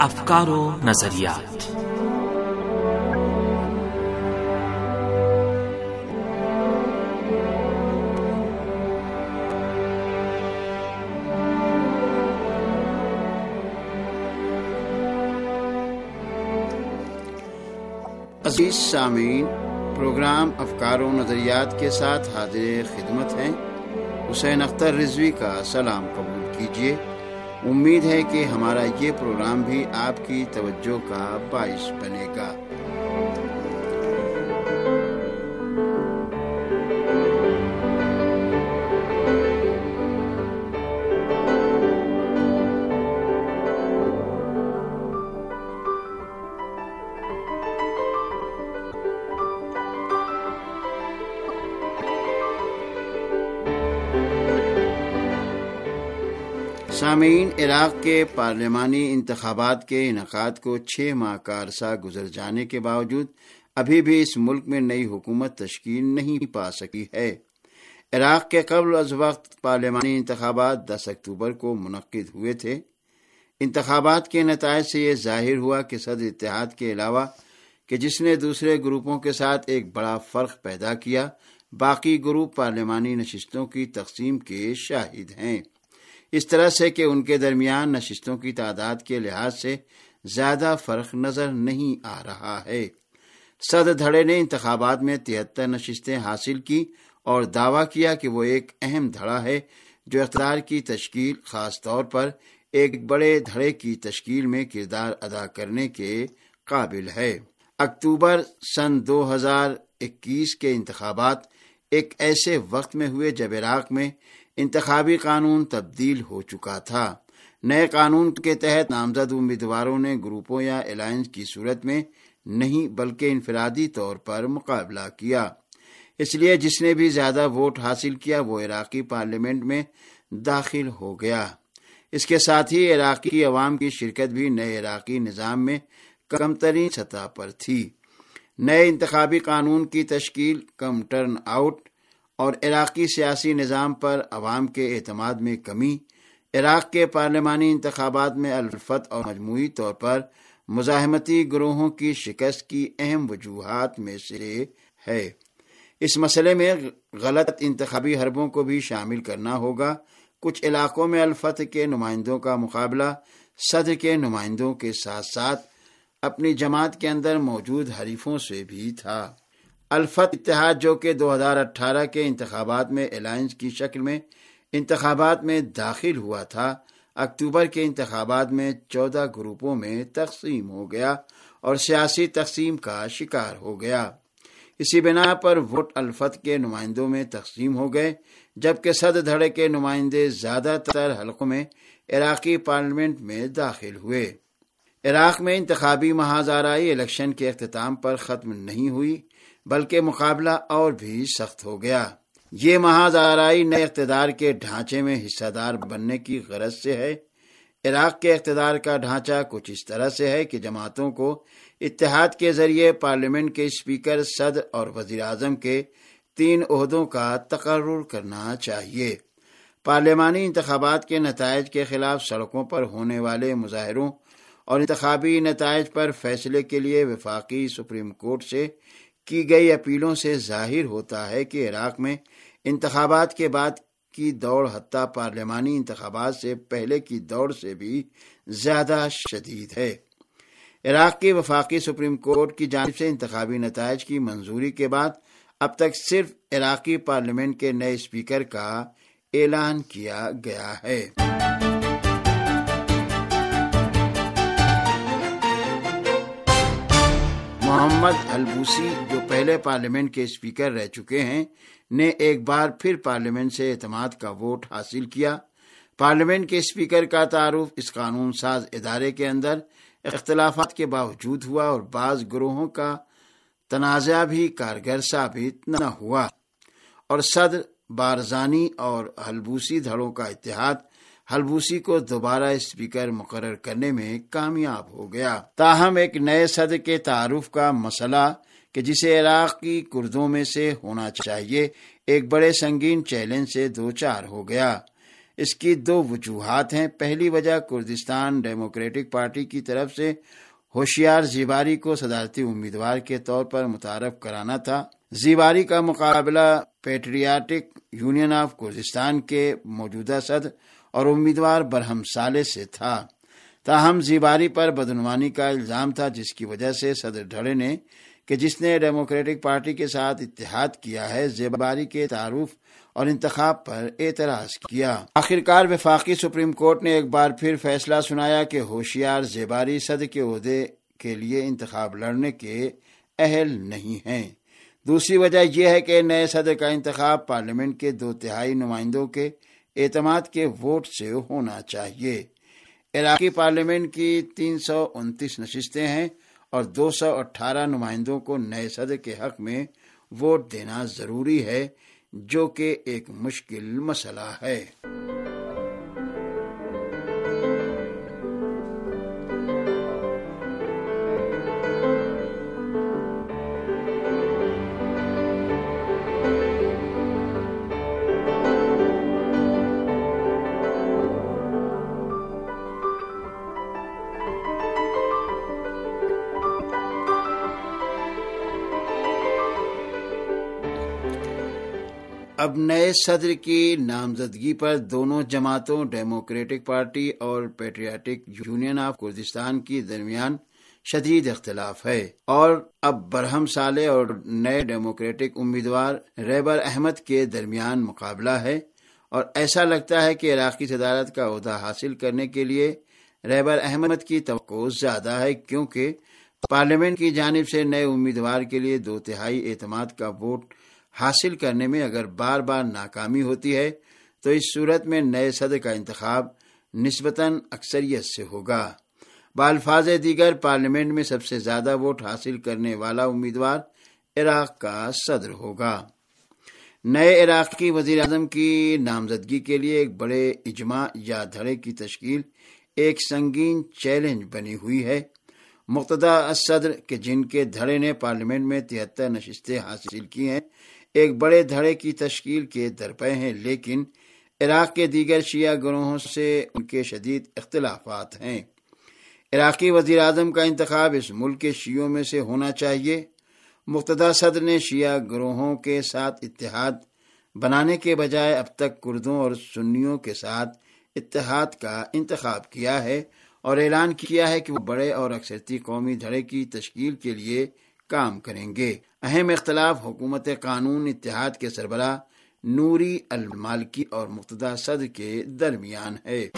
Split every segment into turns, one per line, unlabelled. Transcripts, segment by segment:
افکار و نظریات۔
عزیز سامعین، پروگرام افکار و نظریات کے ساتھ حاضر خدمت ہیں۔ حسین اختر رضوی کا سلام قبول کیجیے۔ امید ہے کہ ہمارا یہ پروگرام بھی آپ کی توجہ کا باعث بنے گا۔ سامعین، عراق کے پارلیمانی انتخابات کے انعقاد کو چھ ماہ کا عرصہ گزر جانے کے باوجود ابھی بھی اس ملک میں نئی حکومت تشکیل نہیں پا سکی ہے۔ عراق کے قبل از وقت پارلیمانی انتخابات دس اکتوبر کو منعقد ہوئے تھے۔ انتخابات کے نتائج سے یہ ظاہر ہوا کہ صدر اتحاد کے علاوہ کہ جس نے دوسرے گروپوں کے ساتھ ایک بڑا فرق پیدا کیا، باقی گروپ پارلیمانی نشستوں کی تقسیم کے شاہد ہیں۔ اس طرح سے کہ ان کے درمیان نشستوں کی تعداد کے لحاظ سے زیادہ فرق نظر نہیں آ رہا ہے۔ صد دھڑے نے انتخابات میں تہتر نشستیں حاصل کی اور دعویٰ کیا کہ وہ ایک اہم دھڑا ہے جو اقتدار کی تشکیل، خاص طور پر ایک بڑے دھڑے کی تشکیل میں کردار ادا کرنے کے قابل ہے۔ اکتوبر سن دو ہزار اکیس کے انتخابات ایک ایسے وقت میں ہوئے جب عراق میں انتخابی قانون تبدیل ہو چکا تھا۔ نئے قانون کے تحت نامزد امیدواروں نے گروپوں یا الائنس کی صورت میں نہیں بلکہ انفرادی طور پر مقابلہ کیا۔ اس لیے جس نے بھی زیادہ ووٹ حاصل کیا، وہ عراقی پارلیمنٹ میں داخل ہو گیا۔ اس کے ساتھ ہی عراقی عوام کی شرکت بھی نئے عراقی نظام میں کم ترین سطح پر تھی۔ نئے انتخابی قانون کی تشکیل، کم ٹرن آؤٹ اور عراقی سیاسی نظام پر عوام کے اعتماد میں کمی، عراق کے پارلیمانی انتخابات میں الفت اور مجموعی طور پر مزاحمتی گروہوں کی شکست کی اہم وجوہات میں سے ہے۔ اس مسئلے میں غلط انتخابی حربوں کو بھی شامل کرنا ہوگا۔ کچھ علاقوں میں الفت کے نمائندوں کا مقابلہ، صدر کے نمائندوں کے ساتھ ساتھ اپنی جماعت کے اندر موجود حریفوں سے بھی تھا۔ الفت اتحاد جو کہ دو ہزار اٹھارہ کے انتخابات میں الائنس کی شکل میں انتخابات میں داخل ہوا تھا، اکتوبر کے انتخابات میں چودہ گروپوں میں تقسیم ہو گیا اور سیاسی تقسیم کا شکار ہو گیا۔ اسی بنا پر ووٹ الفت کے نمائندوں میں تقسیم ہو گئے، جبکہ صد دھڑے کے نمائندے زیادہ تر حلقوں میں عراقی پارلیمنٹ میں داخل ہوئے۔ عراق میں انتخابی مہازارائی الیکشن کے اختتام پر ختم نہیں ہوئی، بلکہ مقابلہ اور بھی سخت ہو گیا۔ یہ محاذ آرائی نئے اقتدار کے ڈھانچے میں حصہ دار بننے کی غرض سے ہے۔ عراق کے اقتدار کا ڈھانچہ کچھ اس طرح سے ہے کہ جماعتوں کو اتحاد کے ذریعے پارلیمنٹ کے اسپیکر، صدر اور وزیر اعظم کے تین عہدوں کا تقرر کرنا چاہیے۔ پارلیمانی انتخابات کے نتائج کے خلاف سڑکوں پر ہونے والے مظاہروں اور انتخابی نتائج پر فیصلے کے لیے وفاقی سپریم کورٹ سے کی گئی اپیلوں سے ظاہر ہوتا ہے کہ عراق میں انتخابات کے بعد کی دوڑ حتیٰ پارلیمانی انتخابات سے پہلے کی دوڑ سے بھی زیادہ شدید ہے۔ عراق کی وفاقی سپریم کورٹ کی جانب سے انتخابی نتائج کی منظوری کے بعد اب تک صرف عراقی پارلیمنٹ کے نئے اسپیکر کا اعلان کیا گیا ہے۔ محمد البوسی، جو پہلے پارلیمنٹ کے اسپیکر رہ چکے ہیں، نے ایک بار پھر پارلیمنٹ سے اعتماد کا ووٹ حاصل کیا۔ پارلیمنٹ کے اسپیکر کا تعارف اس قانون ساز ادارے کے اندر اختلافات کے باوجود ہوا اور بعض گروہوں کا تنازع بھی کارگر ثابت نہ ہوا۔ اور صدر بارزانی اور حلبوسی دھڑوں کا اتحاد ہلبوسی کو دوبارہ اسپیکر مقرر کرنے میں کامیاب ہو گیا۔ تاہم، ایک نئے صدر کے تعارف کا مسئلہ کہ جسے عراق کی کردوں میں سے ہونا چاہیے، ایک بڑے سنگین چیلنج سے دو چار ہو گیا۔ اس کی دو وجوہات ہیں۔ پہلی وجہ، کردستان ڈیموکریٹک پارٹی کی طرف سے ہوشیار زیباری کو صدارتی امیدوار کے طور پر متعارف کرانا تھا۔ زیباری کا مقابلہ پیٹریاٹک یونین آف کردستان کے موجودہ صدر اور امیدوار برہم سالے سے تھا۔ تاہم زیباری پر بدعنوانی کا الزام تھا، جس کی وجہ سے صدر ڈھڑے نے کہ جس نے ڈیموکریٹک پارٹی کے ساتھ اتحاد کیا ہے زیباری کے تعارف اور انتخاب پر اعتراض کیا۔ آخرکار وفاقی سپریم کورٹ نے ایک بار پھر فیصلہ سنایا کہ ہوشیار زیباری صدر کے عہدے کے لیے انتخاب لڑنے کے اہل نہیں ہیں۔ دوسری وجہ یہ ہے کہ نئے صدر کا انتخاب پارلیمنٹ کے دو تہائی نمائندوں کے اعتماد کے ووٹ سے ہونا چاہیے۔ عراقی پارلیمنٹ کی تین سو انتیس نشستیں ہیں اور دو سو اٹھارہ نمائندوں کو نئے صدر کے حق میں ووٹ دینا ضروری ہے، جو کہ ایک مشکل مسئلہ ہے۔ اب نئے صدر کی نامزدگی پر دونوں جماعتوں، ڈیموکریٹک پارٹی اور پیٹریاٹک یونین آف کردستان کی درمیان شدید اختلاف ہے۔ اور اب برہم سالے اور نئے ڈیموکریٹک امیدوار ریبر احمد کے درمیان مقابلہ ہے اور ایسا لگتا ہے کہ عراقی صدارت کا عہدہ حاصل کرنے کے لیے ریبر احمد کی توقع زیادہ ہے کیونکہ پارلیمنٹ کی جانب سے نئے امیدوار کے لیے دو تہائی اعتماد کا ووٹ حاصل کرنے میں اگر بار بار ناکامی ہوتی ہے، تو اس صورت میں نئے صدر کا انتخاب نسبتاً اکثریت سے ہوگا۔ بالفاظ دیگر پارلیمنٹ میں سب سے زیادہ ووٹ حاصل کرنے والا امیدوار عراق کا صدر ہوگا۔ نئے عراق کی وزیر اعظم کی نامزدگی کے لیے ایک بڑے اجماع یا دھڑے کی تشکیل ایک سنگین چیلنج بنی ہوئی ہے۔ مقتدہ صدر کے جن کے دھڑے نے پارلیمنٹ میں تہتر نشستیں حاصل کی ہیں، ایک بڑے دھڑے کی تشکیل کے درپے ہیں، لیکن عراق کے دیگر شیعہ گروہوں سے ان کے شدید اختلافات ہیں۔ عراقی وزیر اعظم کا انتخاب اس ملک کے شیعوں میں سے ہونا چاہیے۔ مقتدہ صدر نے شیعہ گروہوں کے ساتھ اتحاد بنانے کے بجائے اب تک کردوں اور سنیوں کے ساتھ اتحاد کا انتخاب کیا ہے۔ اور اعلان کیا ہے کہ وہ بڑے اور اکثرتی قومی دھڑے کی تشکیل کے لیے کام کریں گے۔ اہم اختلاف حکومت قانون اتحاد کے سربراہ نوری المالکی اور مقتدہ صدر کے درمیان ہے۔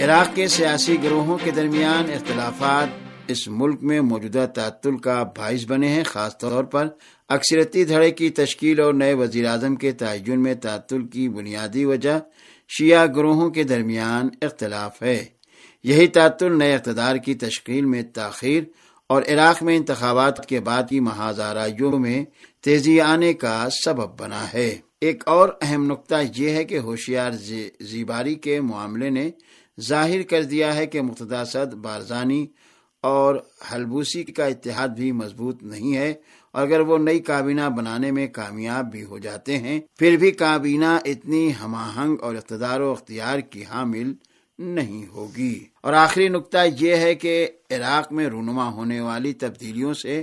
عراق کے سیاسی گروہوں کے درمیان اختلافات اس ملک میں موجودہ تعطل کا باعث بنے ہیں، خاص طور پر اکثرتی دھڑے کی تشکیل اور نئے وزیر اعظم کے تعین میں تعطل کی بنیادی وجہ شیعہ گروہوں کے درمیان اختلاف ہے۔ یہی تعطل نئے اقتدار کی تشکیل میں تاخیر اور عراق میں انتخابات کے بعد کی محاذارائیوں میں تیزی آنے کا سبب بنا ہے۔ ایک اور اہم نقطہ یہ ہے کہ ہوشیار زیباری کے معاملے نے ظاہر کر دیا ہے کہ مقتدا صد بارزانی اور حلبوسی کا اتحاد بھی مضبوط نہیں ہے اور اگر وہ نئی کابینہ بنانے میں کامیاب بھی ہو جاتے ہیں، پھر بھی کابینہ اتنی ہم آہنگ اور اقتدار و اختیار کی حامل نہیں ہوگی۔ اور آخری نقطہ یہ ہے کہ عراق میں رونما ہونے والی تبدیلیوں سے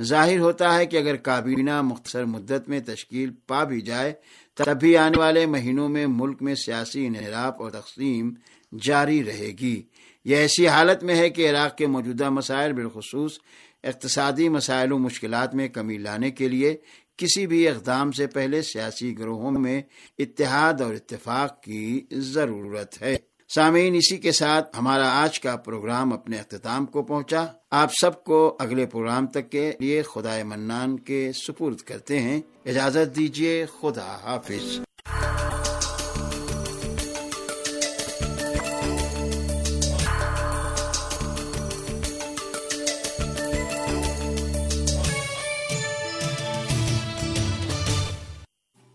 ظاہر ہوتا ہے کہ اگر کابینہ مختصر مدت میں تشکیل پا بھی جائے، تب بھی آنے والے مہینوں میں ملک میں سیاسی انحراف اور تقسیم جاری رہے گی۔ یہ ایسی حالت میں ہے کہ عراق کے موجودہ مسائل بالخصوص اقتصادی مسائل و مشکلات میں کمی لانے کے لیے کسی بھی اقدام سے پہلے سیاسی گروہوں میں اتحاد اور اتفاق کی ضرورت ہے۔ سامعین، اسی کے ساتھ ہمارا آج کا پروگرام اپنے اختتام کو پہنچا۔ آپ سب کو اگلے پروگرام تک کے لیے خدا منان کے سپرد کرتے ہیں۔ اجازت دیجیے خدا حافظ۔